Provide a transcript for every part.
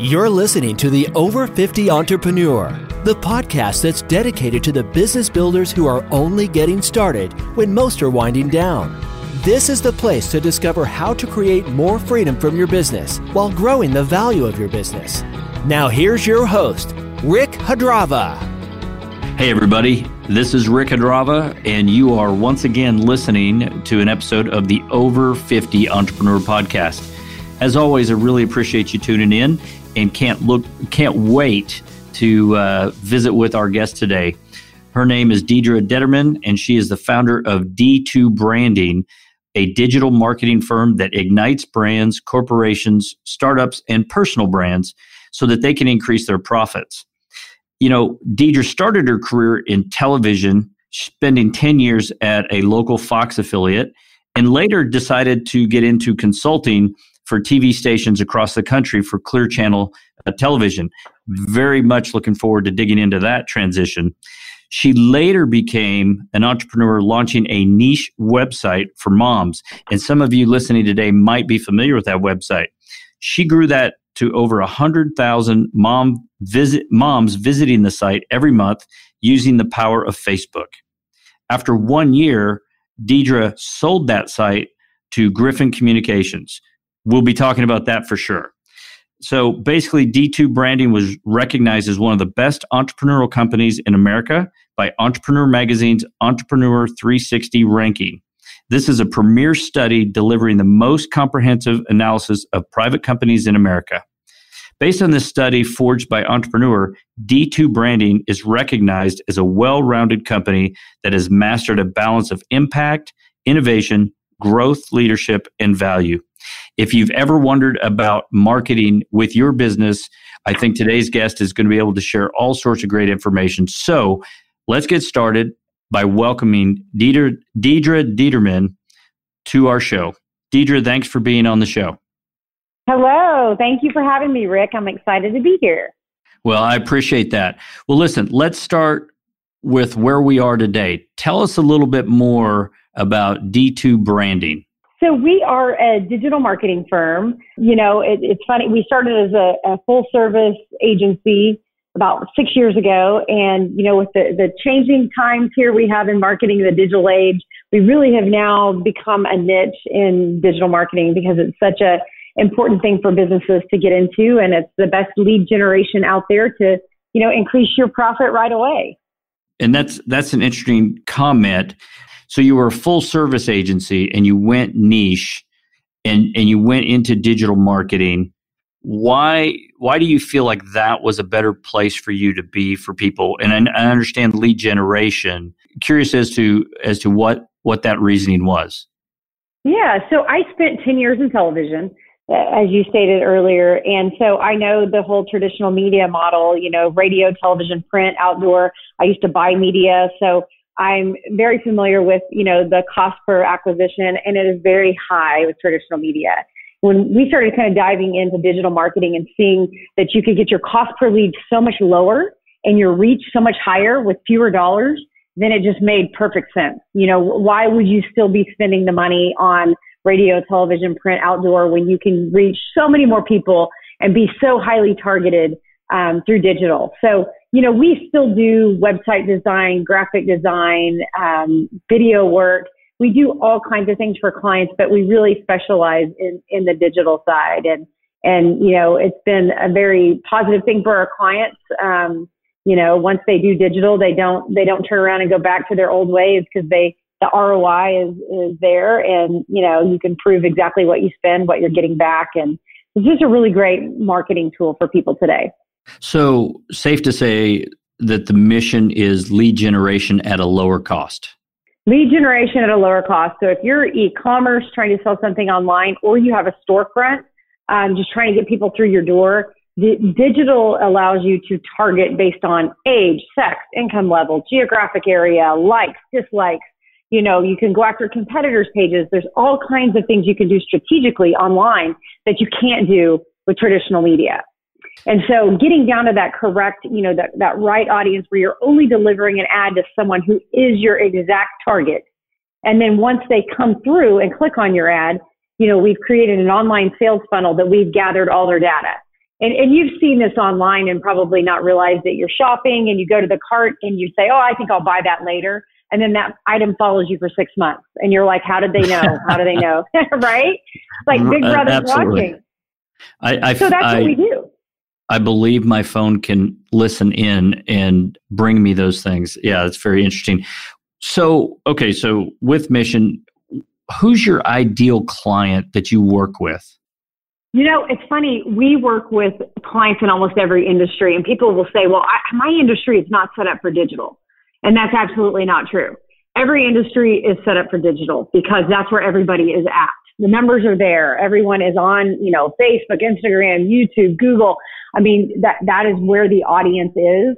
You're listening to the Over 50 Entrepreneur, the podcast that's dedicated to the business builders who are only getting started when most are winding down. This is the place to discover how to create more freedom from your business while growing the value of your business. Now, here's your host, Rick Hadrava. Hey, everybody. This is Rick Hadrava, and you are once again listening to an episode of the Over 50 Entrepreneur Podcast. As always, I really appreciate you tuning in and can't look can't wait to uh, visit with our guest today. Her name is Deedra Determan, and she is the founder of D2 Branding, a digital marketing firm that ignites brands, corporations, startups, and personal brands so that they can increase their profits. You know, Deedra started her career in television, spending 10 years at a local Fox affiliate, and later decided to get into consulting for TV stations across the country for Clear Channel uh, television. Very much looking forward to digging into that transition. She later became an entrepreneur launching a niche website for moms. And some of you listening today might be familiar with that website. She grew that to over 100,000 mom visit, moms visiting the site every month using the power of Facebook. After one year, Deidre sold that site to Griffin Communications. We'll be talking about that for sure. So basically, D2 Branding was recognized as one of the best entrepreneurial companies in America by Entrepreneur Magazine's Entrepreneur 360 ranking. This is a premier study delivering the most comprehensive analysis of private companies in America. Based on this study forged by Entrepreneur, D2 Branding is recognized as a well rounded company that has mastered a balance of impact, innovation, growth, leadership, and value. If you've ever wondered about marketing with your business, I think today's guest is going to be able to share all sorts of great information. So let's get started by welcoming Deedra, Deedra Determan to our show. Deedra, thanks for being on the show. Hello. Thank you for having me, Rick. I'm excited to be here. Well, I appreciate that. Well, listen, let's start with where we are today. Tell us a little bit more about D2 branding. So we are a digital marketing firm. You know, it, it's funny. We started as a, a, full service agency about six years ago. And, you know, with the, the changing times here we have in marketing, the digital age, we really have now become a niche in digital marketing because it's such a important thing for businesses to get into. And it's the best lead generation out there to, you know, increase your profit right away. And that's, that's an interesting comment so you were a full service agency and you went niche and, and you went into digital marketing. Why why do you feel like that was a better place for you to be for people? And I, I understand lead generation. Curious as to as to what what that reasoning was. Yeah, so I spent 10 years in television, as you stated earlier. And so I know the whole traditional media model, you know, radio, television, print, outdoor. I used to buy media. So I'm very familiar with, you know, the cost per acquisition and it is very high with traditional media. When we started kind of diving into digital marketing and seeing that you could get your cost per lead so much lower and your reach so much higher with fewer dollars, then it just made perfect sense. You know, why would you still be spending the money on radio, television, print, outdoor when you can reach so many more people and be so highly targeted um, through digital? So you know, we still do website design, graphic design, um, video work. We do all kinds of things for clients, but we really specialize in, in the digital side. And, and, you know, it's been a very positive thing for our clients. Um, you know, once they do digital, they don't, they don't turn around and go back to their old ways because they, the ROI is, is there and, you know, you can prove exactly what you spend, what you're getting back. And it's just a really great marketing tool for people today. So, safe to say that the mission is lead generation at a lower cost. Lead generation at a lower cost. So, if you're e-commerce trying to sell something online, or you have a storefront, um, just trying to get people through your door, the digital allows you to target based on age, sex, income level, geographic area, likes, dislikes. You know, you can go after competitors' pages. There's all kinds of things you can do strategically online that you can't do with traditional media. And so getting down to that correct, you know, that, that right audience where you're only delivering an ad to someone who is your exact target. And then once they come through and click on your ad, you know, we've created an online sales funnel that we've gathered all their data. and, and you've seen this online and probably not realized that you're shopping and you go to the cart and you say, Oh, I think I'll buy that later. And then that item follows you for six months. And you're like, How did they know? How do they know? right? Like mm-hmm. Big uh, Brother's watching. I, I, so that's I, what we do. I believe my phone can listen in and bring me those things. Yeah, it's very interesting. So, okay, so with Mission, who's your ideal client that you work with? You know, it's funny. We work with clients in almost every industry, and people will say, well, I, my industry is not set up for digital. And that's absolutely not true. Every industry is set up for digital because that's where everybody is at. The numbers are there. Everyone is on, you know, Facebook, Instagram, YouTube, Google. I mean, that, that is where the audience is.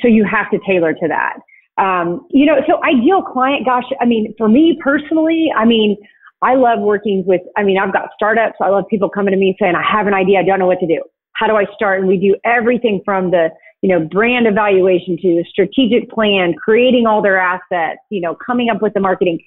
So you have to tailor to that. Um, you know, so ideal client, gosh, I mean, for me personally, I mean, I love working with, I mean, I've got startups. I love people coming to me saying, I have an idea. I don't know what to do. How do I start? And we do everything from the, you know, brand evaluation to strategic plan, creating all their assets, you know, coming up with the marketing,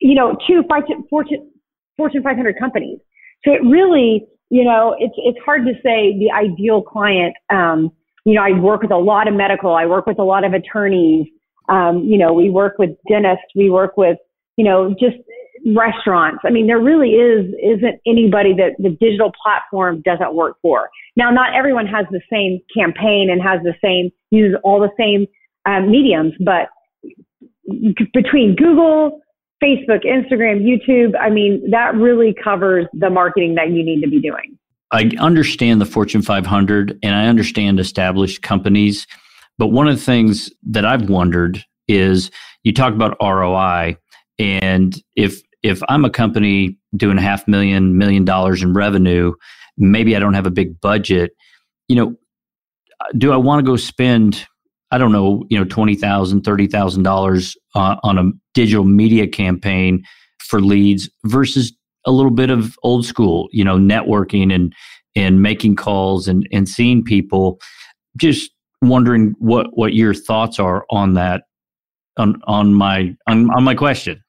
you know, to Fortune, Fortune 500 companies. So it really, you know, it's, it's hard to say the ideal client. Um, you know, I work with a lot of medical. I work with a lot of attorneys. Um, you know, we work with dentists. We work with, you know, just restaurants. I mean, there really is isn't anybody that the digital platform doesn't work for. Now, not everyone has the same campaign and has the same uses all the same um, mediums, but between Google, Facebook, Instagram, YouTube, I mean, that really covers the marketing that you need to be doing. I understand the Fortune 500 and I understand established companies, but one of the things that I've wondered is you talk about ROI and if if I'm a company doing a half million, million dollars in revenue, maybe I don't have a big budget, you know, do I want to go spend, I don't know, you know, $20,000, $30,000 uh, on a digital media campaign for leads versus a little bit of old school, you know, networking and, and making calls and, and seeing people just wondering what, what your thoughts are on that, on, on my, on, on my question.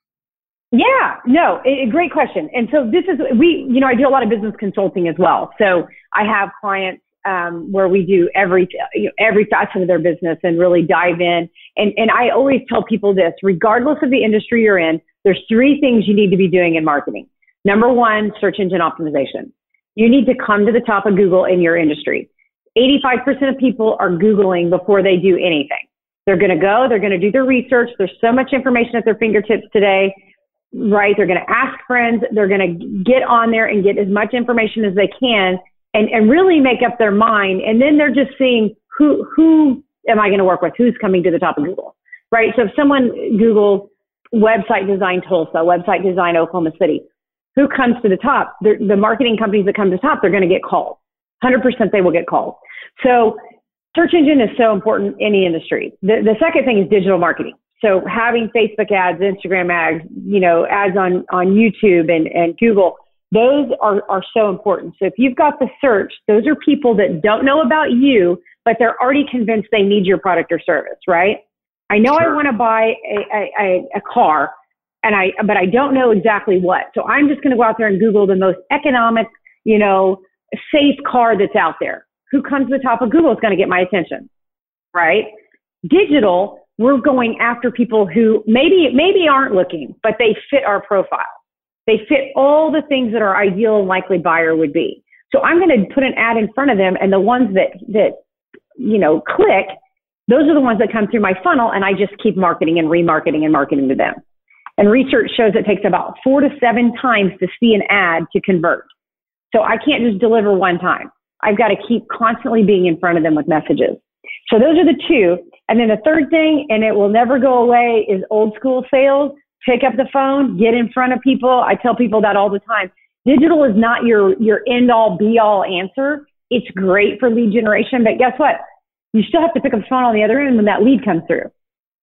Yeah, no, a, great question. And so this is, we, you know, I do a lot of business consulting as well. So I have clients um, where we do every, you know, every facet of their business and really dive in. And, and I always tell people this, regardless of the industry you're in, there's three things you need to be doing in marketing. Number one, search engine optimization. You need to come to the top of Google in your industry. 85% of people are Googling before they do anything. They're going to go, they're going to do their research. There's so much information at their fingertips today right? They're going to ask friends. They're going to get on there and get as much information as they can and, and really make up their mind. And then they're just seeing who, who am I going to work with? Who's coming to the top of Google, right? So if someone Googles website design Tulsa, website design Oklahoma City, who comes to the top? The, marketing companies that come to the top, they're going to get called. 100% they will get called. So search engine is so important in any industry. The, the second thing is digital marketing. So having Facebook ads, Instagram ads, you know, ads on, on YouTube and, and Google, those are, are so important. So if you've got the search, those are people that don't know about you, but they're already convinced they need your product or service, right? I know sure. I want to buy a, a, a car and I, but I don't know exactly what. So I'm just going to go out there and Google the most economic, you know, safe car that's out there. Who comes to the top of Google is going to get my attention, right? Digital, we're going after people who maybe maybe aren't looking, but they fit our profile. They fit all the things that our ideal and likely buyer would be. So I'm going to put an ad in front of them, and the ones that that you know click, those are the ones that come through my funnel, and I just keep marketing and remarketing and marketing to them. And research shows it takes about four to seven times to see an ad to convert. So I can't just deliver one time. I've got to keep constantly being in front of them with messages. So those are the two. And then the third thing, and it will never go away, is old school sales. Pick up the phone, get in front of people. I tell people that all the time. Digital is not your, your end all be all answer. It's great for lead generation, but guess what? You still have to pick up the phone on the other end when that lead comes through,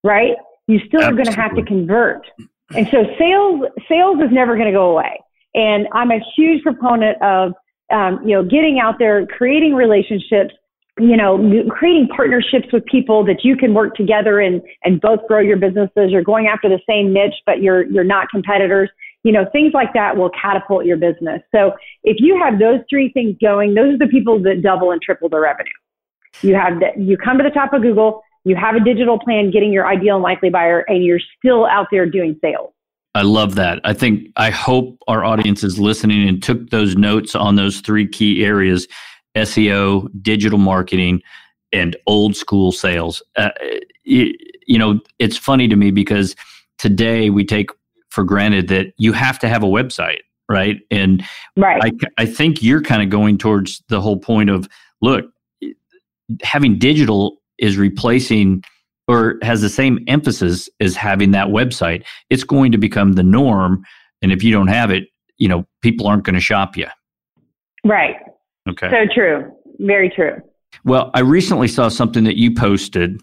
right? You still Absolutely. are going to have to convert. And so sales, sales is never going to go away. And I'm a huge proponent of, um, you know, getting out there, creating relationships, you know, creating partnerships with people that you can work together and, and both grow your businesses. You're going after the same niche, but you're, you're not competitors. you know, things like that will catapult your business. So if you have those three things going, those are the people that double and triple their revenue. You have that, you come to the top of Google, you have a digital plan getting your ideal and likely buyer, and you're still out there doing sales. I love that. I think, I hope our audience is listening and took those notes on those three key areas SEO, digital marketing, and old school sales. Uh, you, you know, it's funny to me because today we take for granted that you have to have a website, right? And right. I, I think you're kind of going towards the whole point of look, having digital is replacing or has the same emphasis as having that website. It's going to become the norm. And if you don't have it, you know, people aren't going to shop you. Right. Okay. So true. Very true. Well, I recently saw something that you posted.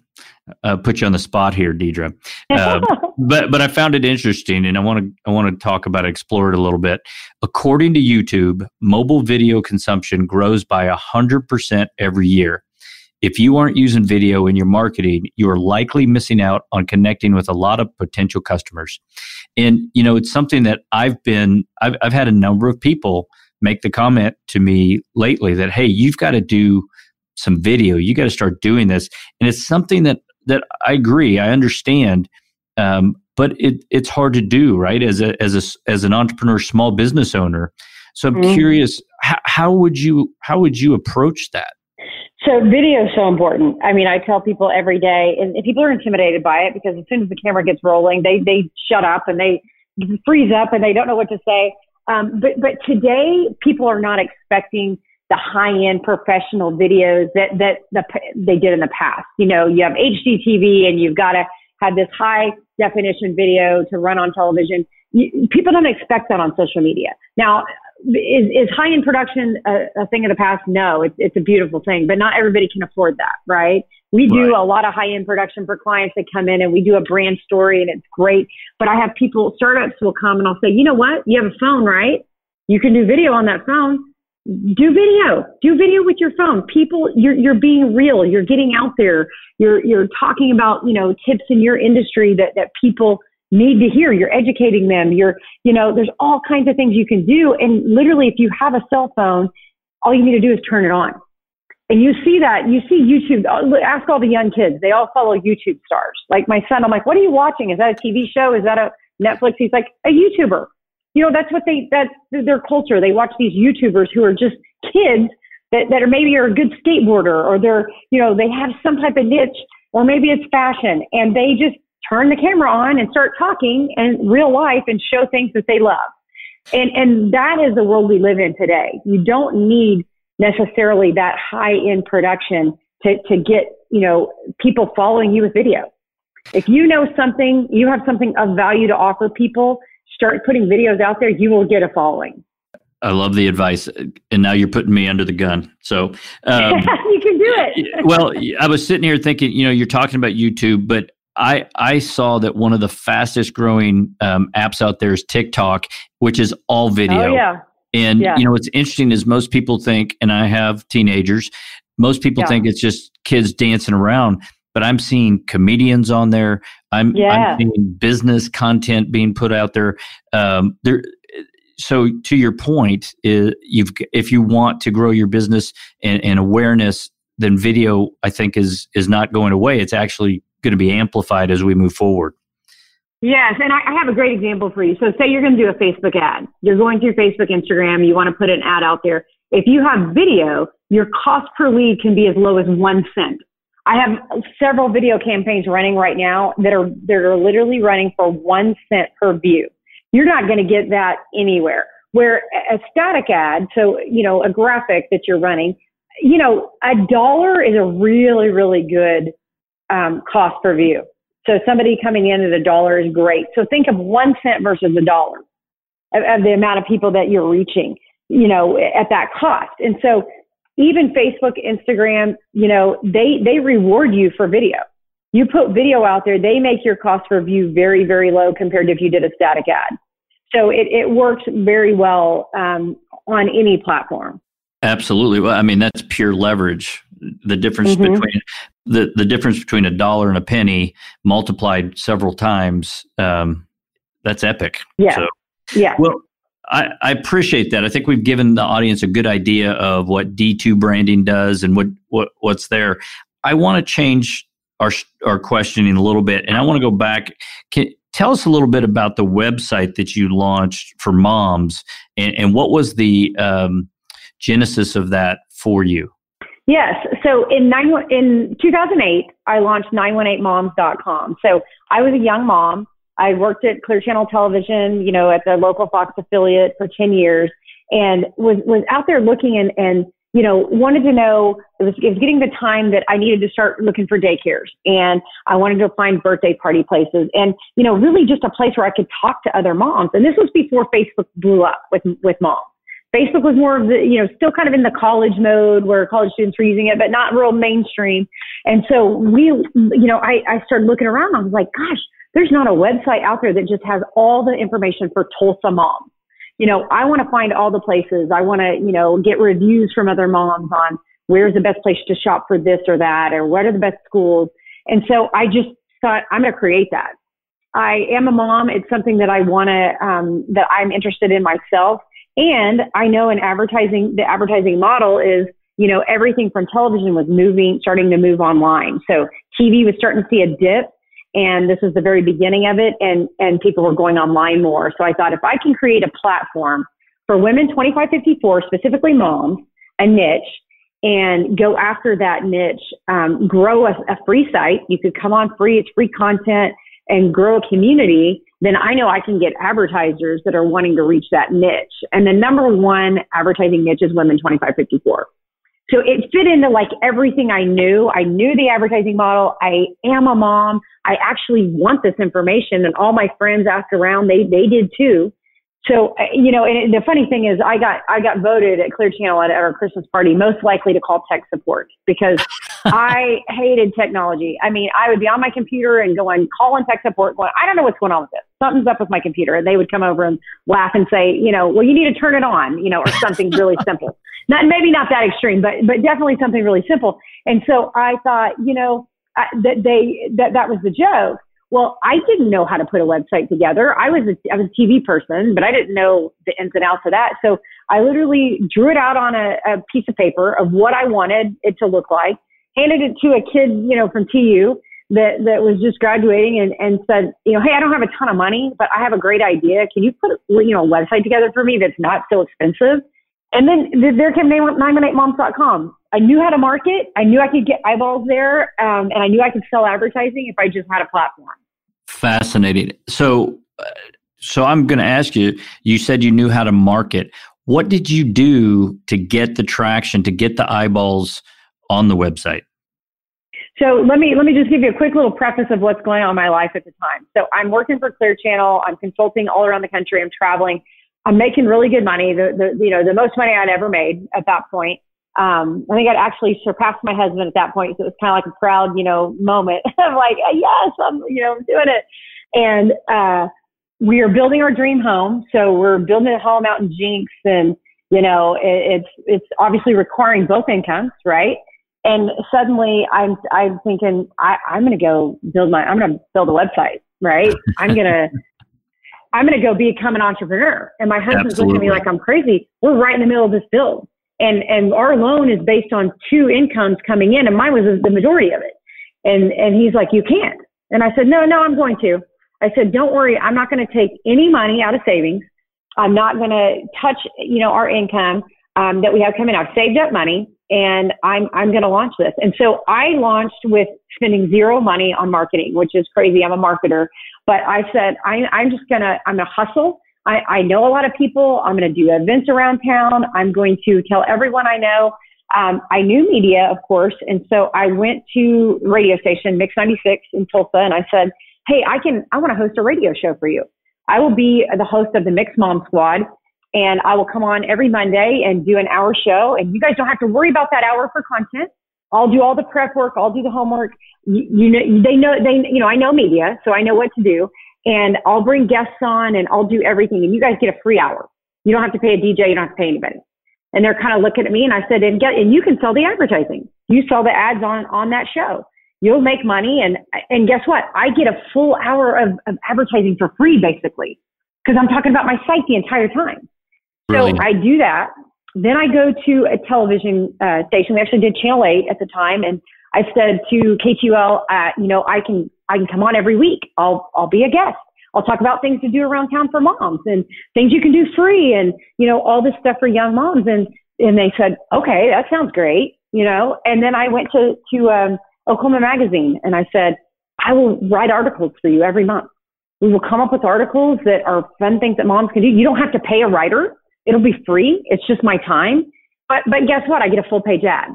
Uh, put you on the spot here, Deedra. Uh, but but I found it interesting, and I want to I want to talk about it, explore it a little bit. According to YouTube, mobile video consumption grows by hundred percent every year. If you aren't using video in your marketing, you are likely missing out on connecting with a lot of potential customers. And you know, it's something that I've been I've I've had a number of people make the comment to me lately that hey, you've got to do some video. You got to start doing this, and it's something that that I agree. I understand, um, but it it's hard to do, right? As a as a as an entrepreneur, small business owner. So I'm mm-hmm. curious, how, how would you how would you approach that? So video is so important. I mean, I tell people every day, and people are intimidated by it because as soon as the camera gets rolling, they they shut up and they freeze up and they don't know what to say. Um, but but today, people are not expecting the high end professional videos that that the, they did in the past. You know, you have HDTV and you've got to have this high definition video to run on television. You, people don't expect that on social media. Now, is, is high end production a, a, thing of the past? No, it's, it's a beautiful thing, but not everybody can afford that, right? We do right. a lot of high end production for clients that come in and we do a brand story and it's great. But I have people, startups will come and I'll say, you know what? You have a phone, right? You can do video on that phone do video do video with your phone people you're you're being real you're getting out there you're you're talking about you know tips in your industry that that people need to hear. You're educating them. You're you know there's all kinds of things you can do. And literally if you have a cell phone all you need to do is turn it on. And you see that. You see youtube. Uh, ask all the young kids. They all follow youtube stars. Like my son i'm like what are you watching? Is that a tv show? Is that a netflix? He's like a youtuber. You know, that's what they, that's their culture. They watch these YouTubers who are just kids that, that are maybe are a good skateboarder or they're, you know, they have some type of niche or maybe it's fashion. And they just turn the camera on and start talking in real life and show things that they love. And, and that is the world we live in today. You don't need necessarily that high end production to, to get, you know, people following you with video. If you know something, you have something of value to offer people, start putting videos out there, you will get a following. I love the advice, and now you're putting me under the gun. So um, you can do it. well, I was sitting here thinking, you know, you're talking about YouTube, but I I saw that one of the fastest growing um, apps out there is TikTok, which is all video. Oh yeah. And yeah. you know what's interesting is most people think, and I have teenagers. Most people yeah. think it's just kids dancing around, but I'm seeing comedians on there. I'm, yeah. I'm seeing business content being put out there. Um, there. So to your point, is you've if you want to grow your business and, and awareness, then video I think is is not going away. It's actually going to be amplified as we move forward. Yes, and I, I have a great example for you. So say you're going to do a Facebook ad. You're going through Facebook, Instagram. You want to put an ad out there. If you have video, your cost per lead can be as low as one cent. I have several video campaigns running right now that are that are literally running for one cent per view. You're not going to get that anywhere. Where a static ad, so you know a graphic that you're running, you know a dollar is a really really good um, cost per view. So somebody coming in at a dollar is great. So think of one cent versus a dollar of, of the amount of people that you're reaching, you know, at that cost. And so even Facebook, Instagram, you know, they, they reward you for video. You put video out there, they make your cost per view very, very low compared to if you did a static ad. So it, it works very well um, on any platform. Absolutely. Well, I mean, that's pure leverage. The difference mm-hmm. between the, the difference between a dollar and a penny multiplied several times. Um, that's epic. Yeah. So Yeah. Well, I, I, appreciate that. I think we've given the audience a good idea of what D2 branding does and what, what what's there. I want to change our our questioning a little bit, and I want to go back. Can, tell us a little bit about the website that you launched for moms, and, and what was the um, genesis of that for you? Yes. So in nine, in 2008, I launched 918moms.com. So I was a young mom. I worked at Clear Channel Television, you know, at the local Fox affiliate for 10 years and was, was out there looking and, and, you know, wanted to know, it was, it was getting the time that I needed to start looking for daycares and I wanted to find birthday party places and, you know, really just a place where I could talk to other moms. And this was before Facebook blew up with, with moms. Facebook was more of the, you know, still kind of in the college mode where college students were using it, but not real mainstream. And so we, you know, I, I started looking around. I was like, gosh, there's not a website out there that just has all the information for Tulsa moms. You know, I want to find all the places. I want to, you know, get reviews from other moms on where's the best place to shop for this or that, or what are the best schools. And so I just thought I'm going to create that. I am a mom. It's something that I want to, um, that I'm interested in myself. And I know in advertising, the advertising model is, you know, everything from television was moving, starting to move online. So TV was starting to see a dip and this was the very beginning of it and, and people were going online more. So I thought if I can create a platform for women 25, 54, specifically moms, a niche, and go after that niche, um, grow a, a free site. You could come on free. It's free content and grow a community, then I know I can get advertisers that are wanting to reach that niche. And the number one advertising niche is women 25, 54. So it fit into like everything I knew. I knew the advertising model. I am a mom. I actually want this information and all my friends asked around. They, they did too. So, uh, you know, and the funny thing is I got, I got voted at Clear Channel at, our Christmas party most likely to call tech support because I hated technology. I mean, I would be on my computer and going, calling tech support going, I don't know what's going on with this. Something's up with my computer. And they would come over and laugh and say, you know, well, you need to turn it on, you know, or something really simple. Not, maybe not that extreme, but, but definitely something really simple. And so I thought, you know, I, that they, that, that was the joke. Well, I didn't know how to put a website together. I was a, I was a TV person, but I didn't know the ins and outs of that. So I literally drew it out on a, a piece of paper of what I wanted it to look like, handed it to a kid, you know, from TU that, that was just graduating and, and said, you know, hey, I don't have a ton of money, but I have a great idea. Can you put, you know, a website together for me that's not so expensive? And then there came 918moms.com. I knew how to market. I knew I could get eyeballs there. Um, and I knew I could sell advertising if I just had a platform. Fascinating. So, uh, so I'm going to ask you. You said you knew how to market. What did you do to get the traction, to get the eyeballs on the website? So let me let me just give you a quick little preface of what's going on in my life at the time. So I'm working for Clear Channel. I'm consulting all around the country. I'm traveling. I'm making really good money. The, the you know the most money I'd ever made at that point. Um, I think I'd actually surpassed my husband at that point. So it was kind of like a proud, you know, moment. I'm like, yes, I'm, you know, I'm doing it. And, uh, we are building our dream home. So we're building a home out in Jenks and, you know, it, it's, it's obviously requiring both incomes, right? And suddenly I'm, I'm thinking, I, I'm going to go build my, I'm going to build a website, right? I'm going to, I'm going to go become an entrepreneur. And my husband's Absolutely. looking at me like I'm crazy. We're right in the middle of this build and and our loan is based on two incomes coming in, and mine was the majority of it. And and he's like, you can't. And I said, no, no, I'm going to. I said, don't worry, I'm not going to take any money out of savings. I'm not going to touch, you know, our income um, that we have coming. I've saved up money, and I'm I'm going to launch this. And so I launched with spending zero money on marketing, which is crazy. I'm a marketer, but I said I, I'm just gonna I'm gonna hustle. I, I know a lot of people. I'm going to do events around town. I'm going to tell everyone I know. Um, I knew media, of course, and so I went to radio station Mix 96 in Tulsa, and I said, "Hey, I can. I want to host a radio show for you. I will be the host of the Mix Mom Squad, and I will come on every Monday and do an hour show. And you guys don't have to worry about that hour for content. I'll do all the prep work. I'll do the homework. You, you know, they know they, you know, I know media, so I know what to do and I'll bring guests on and I'll do everything. And you guys get a free hour. You don't have to pay a DJ. You don't have to pay anybody. And they're kind of looking at me and I said, and get, and you can sell the advertising. You sell the ads on, on that show. You'll make money. And, and guess what? I get a full hour of, of advertising for free, basically. because I'm talking about my site the entire time. So I do that. Then I go to a television uh, station. We actually did Channel 8 at the time. And I said to KTUL, uh, you know, I can, I can come on every week. I'll, I'll be a guest. I'll talk about things to do around town for moms and things you can do free and, you know, all this stuff for young moms. And, and they said, okay, that sounds great, you know, and then I went to, to, um, Oklahoma magazine and I said, I will write articles for you every month. We will come up with articles that are fun things that moms can do. You don't have to pay a writer. It'll be free. It's just my time. But, but guess what? I get a full page ad,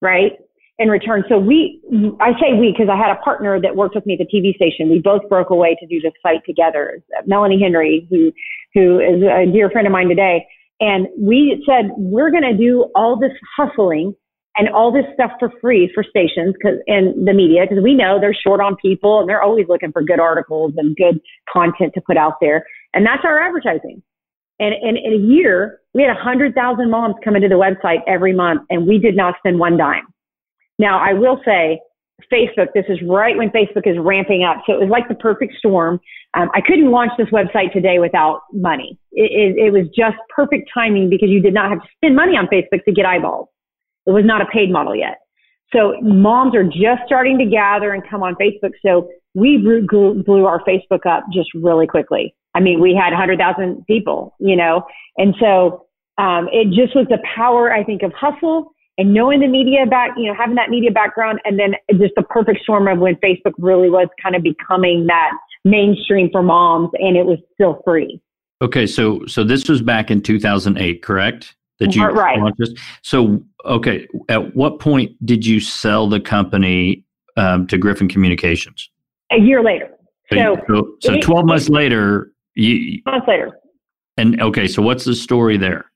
right? In return. So we, I say we because I had a partner that worked with me at the TV station. We both broke away to do this site together. Melanie Henry, who, who is a dear friend of mine today. And we said, we're going to do all this hustling and all this stuff for free for stations cause, and the media because we know they're short on people and they're always looking for good articles and good content to put out there. And that's our advertising. And, and in a year, we had 100,000 moms come into the website every month and we did not spend one dime. Now, I will say, Facebook, this is right when Facebook is ramping up. So it was like the perfect storm. Um, I couldn't launch this website today without money. It, it, it was just perfect timing because you did not have to spend money on Facebook to get eyeballs. It was not a paid model yet. So moms are just starting to gather and come on Facebook. So we blew, blew our Facebook up just really quickly. I mean, we had 100,000 people, you know, and so um, it just was the power, I think, of hustle and knowing the media back, you know, having that media background, and then just the perfect storm of when Facebook really was kind of becoming that mainstream for moms, and it was still free. Okay, so so this was back in 2008, correct? that you right. Launched. So, okay, at what point did you sell the company um, to Griffin Communications? A year later. So, so, so, 12 months later, you, months later. And okay, so what's the story there?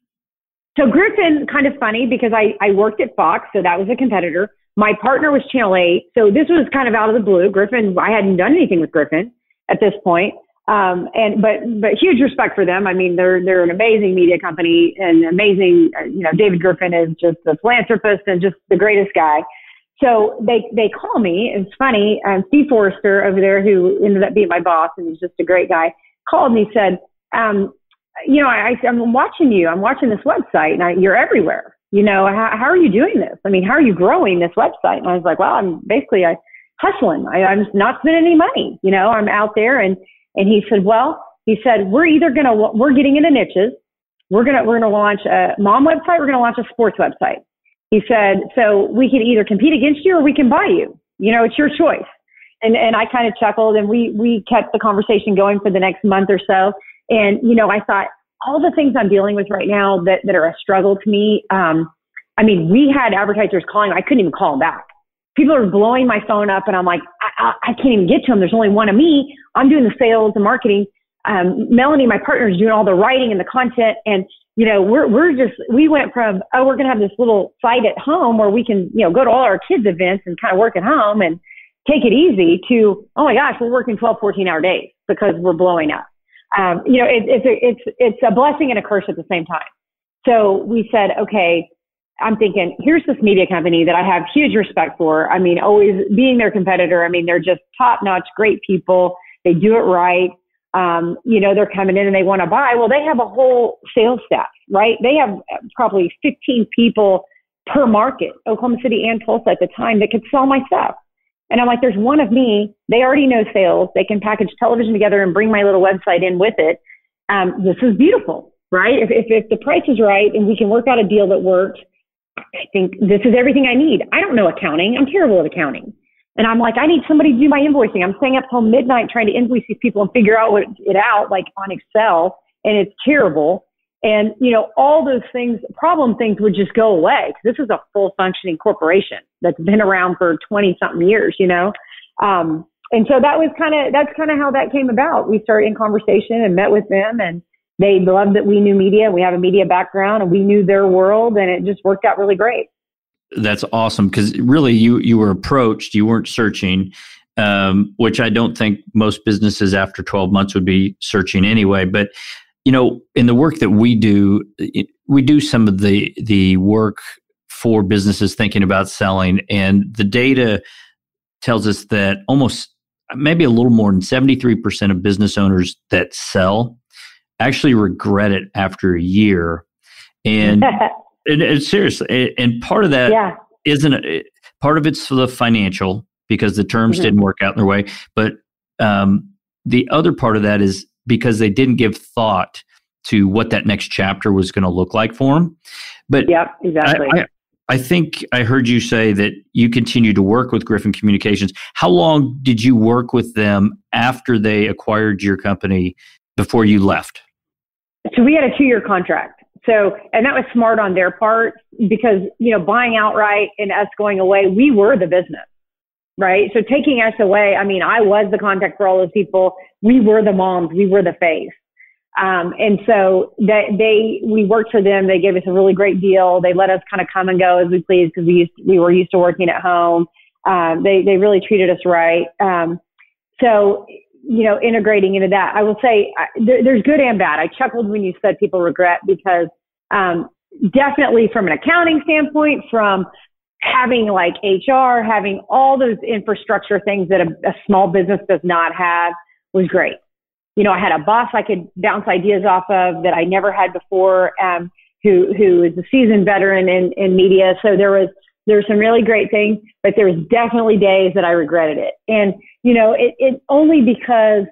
So Griffin, kind of funny because I, I worked at Fox, so that was a competitor. My partner was Channel 8, so this was kind of out of the blue. Griffin, I hadn't done anything with Griffin at this point. Um, and but but huge respect for them. I mean, they're they're an amazing media company and amazing. You know, David Griffin is just a philanthropist and just the greatest guy. So they they call me. It's funny. Um, Steve Forrester over there, who ended up being my boss and he's just a great guy, called and he said, um, you know, I, I'm watching you. I'm watching this website, and I, you're everywhere. You know, how, how are you doing this? I mean, how are you growing this website? And I was like, well, I'm basically I hustling. I, I'm not spending any money. You know, I'm out there and and he said, well, he said, we're either going to, we're getting into niches. We're going to, we're going to launch a mom website. We're going to launch a sports website. He said, so we can either compete against you or we can buy you. You know, it's your choice. And, and I kind of chuckled and we, we kept the conversation going for the next month or so. And, you know, I thought all the things I'm dealing with right now that, that are a struggle to me. Um, I mean, we had advertisers calling. I couldn't even call them back people are blowing my phone up and I'm like, I, I, I can't even get to them. There's only one of me. I'm doing the sales and marketing. Um, Melanie, my partner, is doing all the writing and the content. And, you know, we're, we're just, we went from, oh, we're going to have this little site at home where we can, you know, go to all our kids events and kind of work at home and take it easy to, oh my gosh, we're working 12, 14 hour days because we're blowing up. Um, you know, it, it's, a, it's, it's a blessing and a curse at the same time. So we said, okay, I'm thinking, here's this media company that I have huge respect for. I mean, always being their competitor. I mean, they're just top notch, great people. They do it right. Um, you know, they're coming in and they want to buy. Well, they have a whole sales staff, right? They have probably 15 people per market, Oklahoma City and Tulsa at the time that could sell my stuff. And I'm like, there's one of me. They already know sales. They can package television together and bring my little website in with it. Um, this is beautiful, right? If, if, if the price is right and we can work out a deal that works, I think this is everything I need. I don't know accounting. I'm terrible at accounting. And I'm like, I need somebody to do my invoicing. I'm staying up till midnight trying to invoice these people and figure out what it out like on Excel. And it's terrible. And, you know, all those things, problem things would just go away. This is a full functioning corporation that's been around for 20 something years, you know? Um, and so that was kind of, that's kind of how that came about. We started in conversation and met with them and, they loved that we knew media. We have a media background and we knew their world and it just worked out really great. That's awesome because really you you were approached, you weren't searching, um, which I don't think most businesses after 12 months would be searching anyway. But you know, in the work that we do, we do some of the the work for businesses thinking about selling, and the data tells us that almost maybe a little more than 73% of business owners that sell actually regret it after a year. And, and, and seriously, and part of that yeah. not part of it's for the financial because the terms mm-hmm. didn't work out in their way. But um, the other part of that is because they didn't give thought to what that next chapter was going to look like for them. But yeah, exactly. I, I, I think I heard you say that you continue to work with Griffin Communications. How long did you work with them after they acquired your company before you left? So we had a two year contract. So, and that was smart on their part because, you know, buying outright and us going away, we were the business, right? So taking us away, I mean, I was the contact for all those people. We were the moms. We were the face. Um, and so that they, we worked for them. They gave us a really great deal. They let us kind of come and go as we pleased because we used, we were used to working at home. Um, they, they really treated us right. Um, so, you know, integrating into that, I will say I, there, there's good and bad. I chuckled when you said people regret because, um, definitely from an accounting standpoint, from having like HR, having all those infrastructure things that a, a small business does not have was great you know, I had a boss I could bounce ideas off of that I never had before, um, who, who is a seasoned veteran in, in media. So there was, there were some really great things, but there was definitely days that I regretted it. And, you know, it, it only because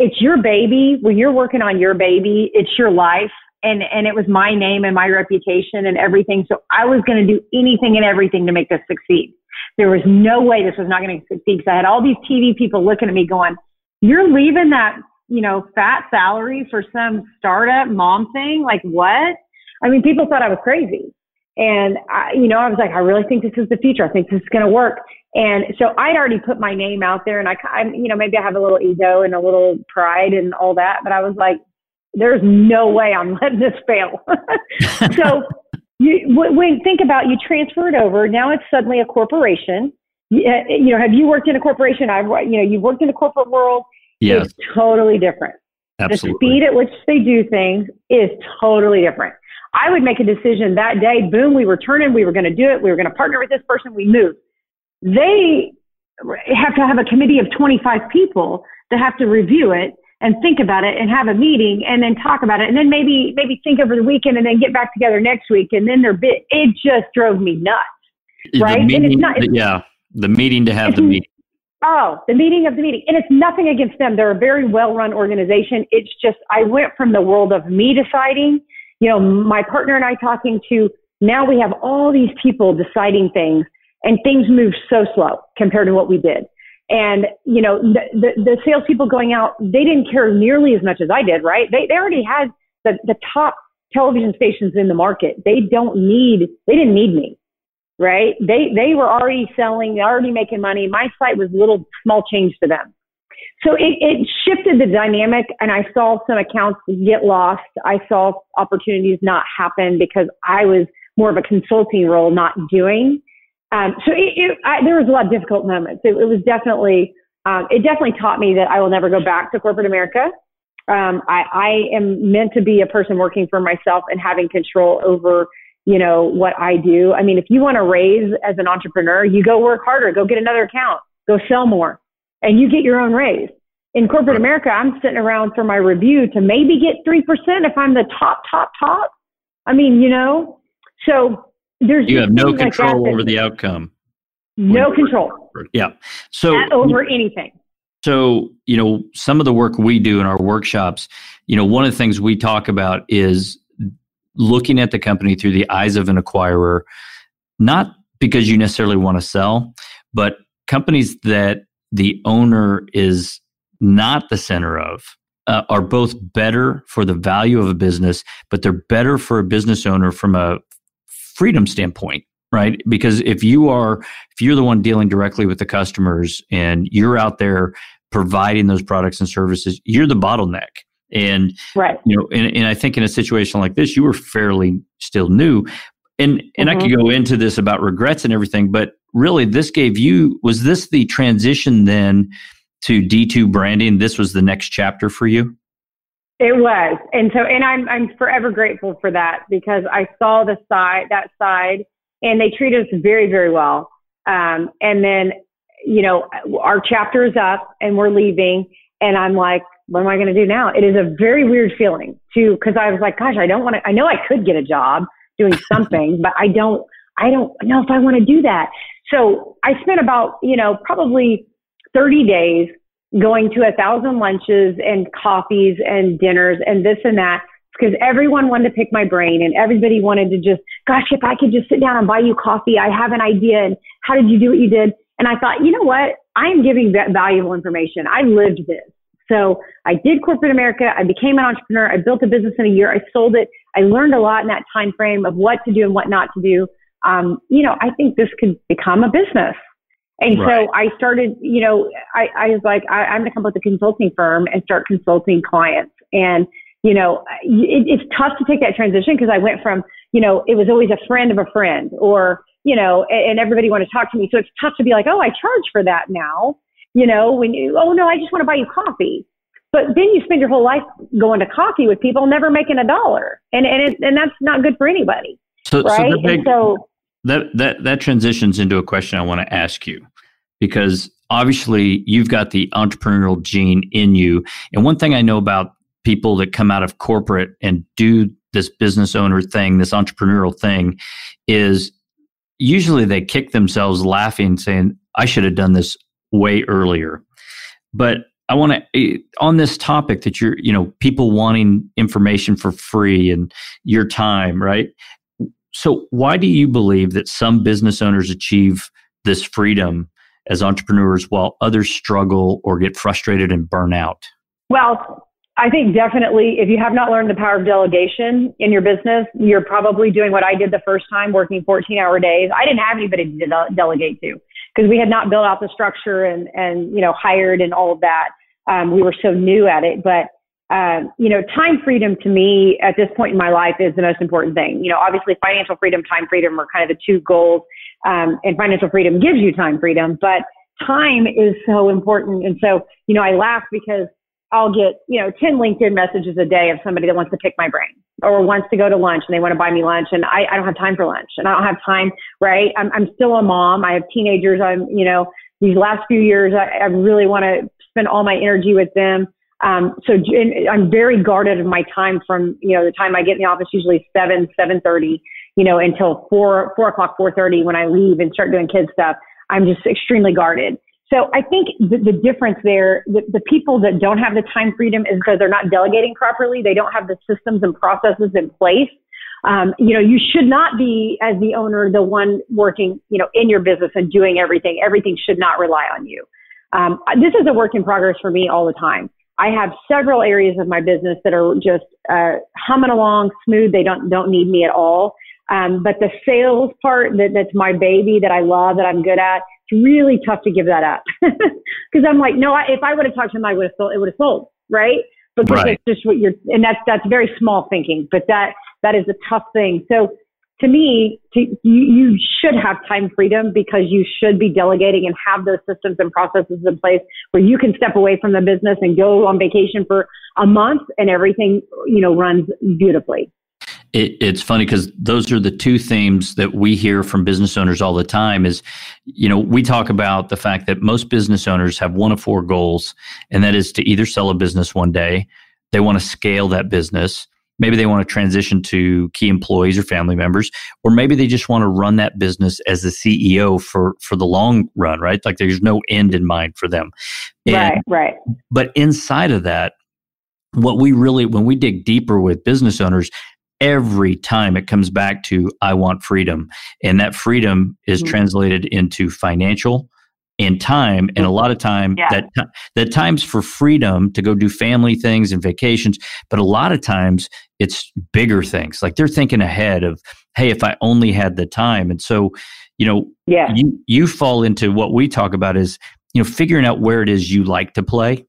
it's your baby. When you're working on your baby, it's your life. And, and it was my name and my reputation and everything. So I was going to do anything and everything to make this succeed. There was no way this was not going to succeed because I had all these TV people looking at me going, you're leaving that you know, fat salary for some startup mom thing. Like what? I mean, people thought I was crazy. And I, you know, I was like, I really think this is the future. I think this is going to work. And so I'd already put my name out there and I, I, you know, maybe I have a little ego and a little pride and all that, but I was like, there's no way I'm letting this fail. so you, when think about you transfer it over, now it's suddenly a corporation. You, eh, eh, you know, have you worked in a corporation? I've, you know, you've worked in the corporate world yes. is totally different. Absolutely. The speed at which they do things is totally different. I would make a decision that day, boom, we were turning, we were going to do it, we were going to partner with this person, we moved. They have to have a committee of 25 people that have to review it and think about it and have a meeting and then talk about it and then maybe maybe think over the weekend and then get back together next week and then they're bit it just drove me nuts right meeting, and it's not it's, yeah the meeting to have the meeting Oh, the meeting of the meeting. And it's nothing against them. They're a very well run organization. It's just, I went from the world of me deciding, you know, my partner and I talking to now we have all these people deciding things and things move so slow compared to what we did. And, you know, the, the, the salespeople going out, they didn't care nearly as much as I did, right? They, they already had the, the top television stations in the market. They don't need, they didn't need me right? They they were already selling, already making money. My site was little small change to them. So it, it shifted the dynamic and I saw some accounts get lost. I saw opportunities not happen because I was more of a consulting role, not doing. Um, so it, it, I, there was a lot of difficult moments. It, it was definitely, um, it definitely taught me that I will never go back to corporate America. Um, I, I am meant to be a person working for myself and having control over you know, what I do. I mean, if you want to raise as an entrepreneur, you go work harder, go get another account, go sell more, and you get your own raise. In corporate America, I'm sitting around for my review to maybe get 3% if I'm the top, top, top. I mean, you know, so there's. You have no control like over the outcome. No control. Yeah. So over anything. So, you know, some of the work we do in our workshops, you know, one of the things we talk about is looking at the company through the eyes of an acquirer, not because you necessarily want to sell, but companies that the owner is not the center of uh, are both better for the value of a business, but they're better for a business owner from a freedom standpoint right because if you are if you're the one dealing directly with the customers and you're out there providing those products and services you're the bottleneck and right. you know, and, and I think in a situation like this, you were fairly still new. And and mm-hmm. I could mm-hmm. go into this about regrets and everything, but really this gave you was this the transition then to D2 branding? This was the next chapter for you? It was. And so and I'm I'm forever grateful for that because I saw the side that side and they treated us very, very well. Um, and then, you know, our chapter is up and we're leaving and I'm like, what am I going to do now? It is a very weird feeling too, because I was like, gosh, I don't want to, I know I could get a job doing something, but I don't, I don't know if I want to do that. So I spent about, you know, probably 30 days going to a thousand lunches and coffees and dinners and this and that because everyone wanted to pick my brain and everybody wanted to just, gosh, if I could just sit down and buy you coffee, I have an idea. And how did you do what you did? And I thought, you know what? I am giving that valuable information. I lived this. So I did corporate America. I became an entrepreneur. I built a business in a year. I sold it. I learned a lot in that time frame of what to do and what not to do. Um, you know, I think this could become a business. And right. so I started, you know, I, I was like, I, I'm going to come up with a consulting firm and start consulting clients. And, you know, it, it's tough to take that transition because I went from, you know, it was always a friend of a friend or, you know, and, and everybody wanted to talk to me. So it's tough to be like, oh, I charge for that now. You know, when you, oh no, I just want to buy you coffee. But then you spend your whole life going to coffee with people, never making a dollar. And, and, it, and that's not good for anybody. So, right? so, big, so that that that transitions into a question I want to ask you because obviously you've got the entrepreneurial gene in you. And one thing I know about people that come out of corporate and do this business owner thing, this entrepreneurial thing, is usually they kick themselves laughing, saying, I should have done this way earlier. But I want to eh, on this topic that you're, you know, people wanting information for free and your time, right? So, why do you believe that some business owners achieve this freedom as entrepreneurs while others struggle or get frustrated and burn out? Well, I think definitely if you have not learned the power of delegation in your business, you're probably doing what I did the first time, working 14 hour days. I didn't have anybody to de- delegate to because we had not built out the structure and, and, you know, hired and all of that. Um, we were so new at it, but um, you know, time freedom to me at this point in my life is the most important thing. You know, obviously financial freedom, time freedom are kind of the two goals. Um, and financial freedom gives you time freedom, but time is so important. And so, you know, I laugh because I'll get, you know, 10 LinkedIn messages a day of somebody that wants to pick my brain or wants to go to lunch and they want to buy me lunch. And I, I don't have time for lunch and I don't have time, right? I'm, I'm still a mom. I have teenagers. I'm, you know, these last few years, I, I really want to spend all my energy with them. Um, so I'm very guarded of my time from, you know, the time I get in the office, usually seven, seven thirty, you know, until four, four o'clock, four thirty when I leave and start doing kid stuff. I'm just extremely guarded. So I think the, the difference there, the, the people that don't have the time freedom is because they're not delegating properly. They don't have the systems and processes in place. Um, you know, you should not be as the owner, the one working, you know, in your business and doing everything. Everything should not rely on you. Um, this is a work in progress for me all the time. I have several areas of my business that are just uh, humming along smooth. They don't don't need me at all. Um, but the sales part that, that's my baby that I love that I'm good at, it's really tough to give that up because I'm like, no, I, if I would have talked to him, I would have sold. It would have sold, right? Because right. it's just what you're, and that's that's very small thinking. But that that is a tough thing. So to me, to, you, you should have time freedom because you should be delegating and have those systems and processes in place where you can step away from the business and go on vacation for a month and everything, you know, runs beautifully. It, it's funny because those are the two themes that we hear from business owners all the time is you know we talk about the fact that most business owners have one of four goals and that is to either sell a business one day they want to scale that business maybe they want to transition to key employees or family members or maybe they just want to run that business as the ceo for for the long run right? Like there's no end in mind for them. And, right right. but inside of that what we really when we dig deeper with business owners every time it comes back to i want freedom. And that freedom is mm-hmm. translated into financial and time and a lot of time yeah. that that times for freedom to go do family things and vacations but a lot of times it's bigger things like they're thinking ahead of hey if i only had the time and so you know yeah. you you fall into what we talk about is you know figuring out where it is you like to play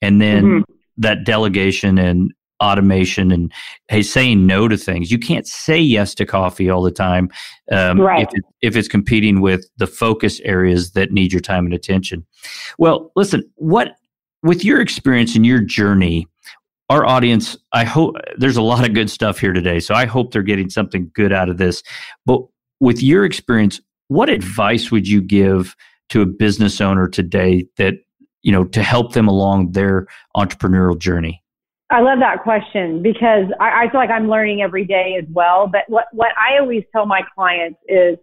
and then mm-hmm. that delegation and automation and hey saying no to things you can't say yes to coffee all the time um, right. if, it, if it's competing with the focus areas that need your time and attention well listen what with your experience and your journey our audience i hope there's a lot of good stuff here today so i hope they're getting something good out of this but with your experience what advice would you give to a business owner today that you know, to help them along their entrepreneurial journey? I love that question because I, I feel like I'm learning every day as well. But what, what I always tell my clients is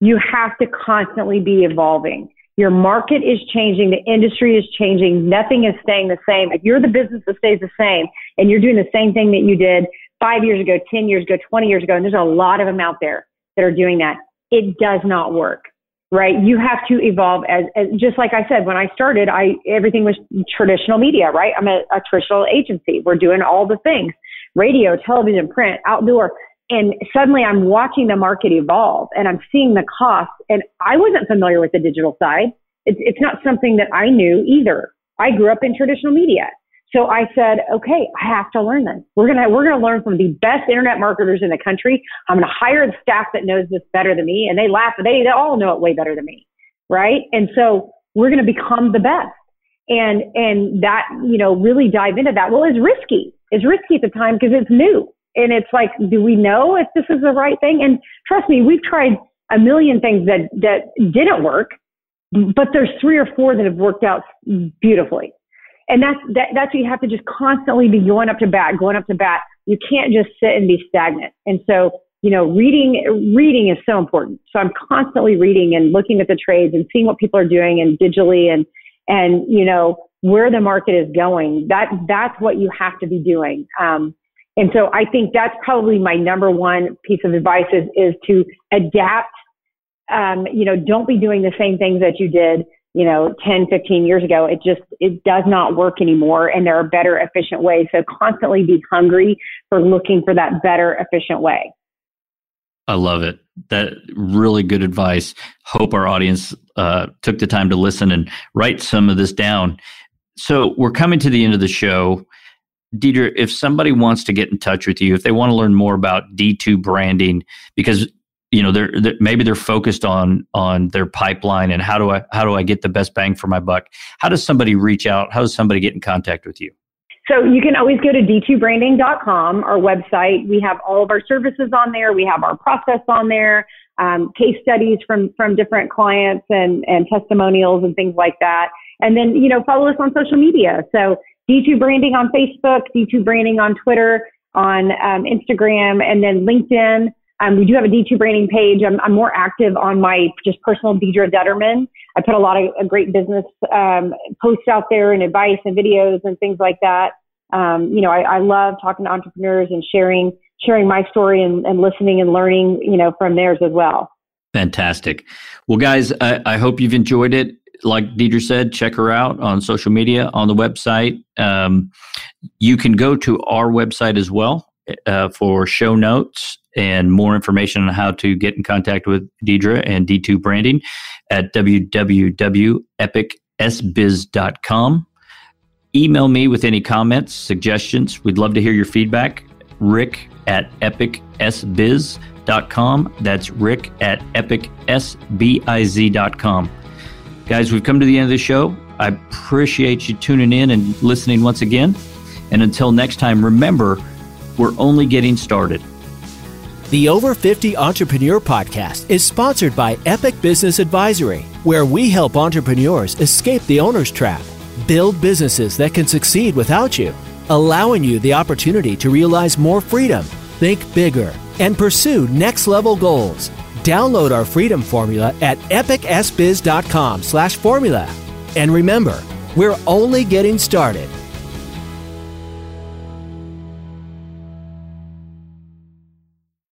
you have to constantly be evolving. Your market is changing. The industry is changing. Nothing is staying the same. If you're the business that stays the same and you're doing the same thing that you did five years ago, 10 years ago, 20 years ago, and there's a lot of them out there that are doing that, it does not work, right? You have to evolve as, as just like I said, when I started, I, everything was traditional media, right? I'm a, a traditional agency. We're doing all the things, radio, television, print, outdoor. And suddenly I'm watching the market evolve and I'm seeing the cost. And I wasn't familiar with the digital side. It's, it's not something that I knew either. I grew up in traditional media. So I said, okay, I have to learn this. We're to, we're to learn from the best internet marketers in the country. I'm to hire the staff that knows this better than me. And they laugh. They, they all know it way better than me. Right. And so we're to become the best. And, and that, you know, really dive into that. Well, it's risky. It's risky at the time because it's new. And it's like, do we know if this is the right thing? And trust me, we've tried a million things that, that didn't work, but there's three or four that have worked out beautifully. And that's, that, that's you have to just constantly be going up to bat, going up to bat. You can't just sit and be stagnant. And so, you know, reading, reading is so important. So I'm constantly reading and looking at the trades and seeing what people are doing and digitally and, and, you know, where the market is going. That, that's what you have to be doing. Um, and so I think that's probably my number one piece of advice is, is to adapt. Um, you know, don't be doing the same things that you did, you know, 10, 15 years ago. It just, it does not work anymore. And there are better, efficient ways. So constantly be hungry for looking for that better, efficient way. I love it. That really good advice. Hope our audience uh, took the time to listen and write some of this down. So we're coming to the end of the show. Deedra, if somebody wants to get in touch with you, if they want to learn more about D2 branding, because you know they're, they're, maybe they're focused on on their pipeline and how do I how do I get the best bang for my buck? How does somebody reach out? How does somebody get in contact with you? So you can always go to d2branding.com, our website. We have all of our services on there. We have our process on there, um, case studies from from different clients and and testimonials and things like that. And then you know follow us on social media. So D2 Branding on Facebook, D2 Branding on Twitter, on um, Instagram, and then LinkedIn. Um, we do have a D2 branding page. I'm, I'm, more active on my just personal Deedra Determan. I put a lot of, of great business um, posts out there and advice and videos and things like that. Um, you know, I, I, love talking to entrepreneurs and sharing sharing my story and, and, listening and learning, you know, from theirs as well. Fantastic. Well, guys, I, I hope you've enjoyed it like Deedra said, check her out on social media, on the website. Um, you can go to our website as well uh, for show notes and more information on how to get in contact with Deedra and D2 Branding at www.epicsbiz.com. Email me with any comments, suggestions. We'd love to hear your feedback. Rick at epicsbiz.com. That's Rick at epicsbiz.com. Guys, we've come to the end of the show. I appreciate you tuning in and listening once again. And until next time, remember, we're only getting started. The Over 50 Entrepreneur Podcast is sponsored by Epic Business Advisory, where we help entrepreneurs escape the owner's trap, build businesses that can succeed without you, allowing you the opportunity to realize more freedom, think bigger, and pursue next level goals. Download our freedom formula at epicsbiz.com slash formula. And remember, we're only getting started.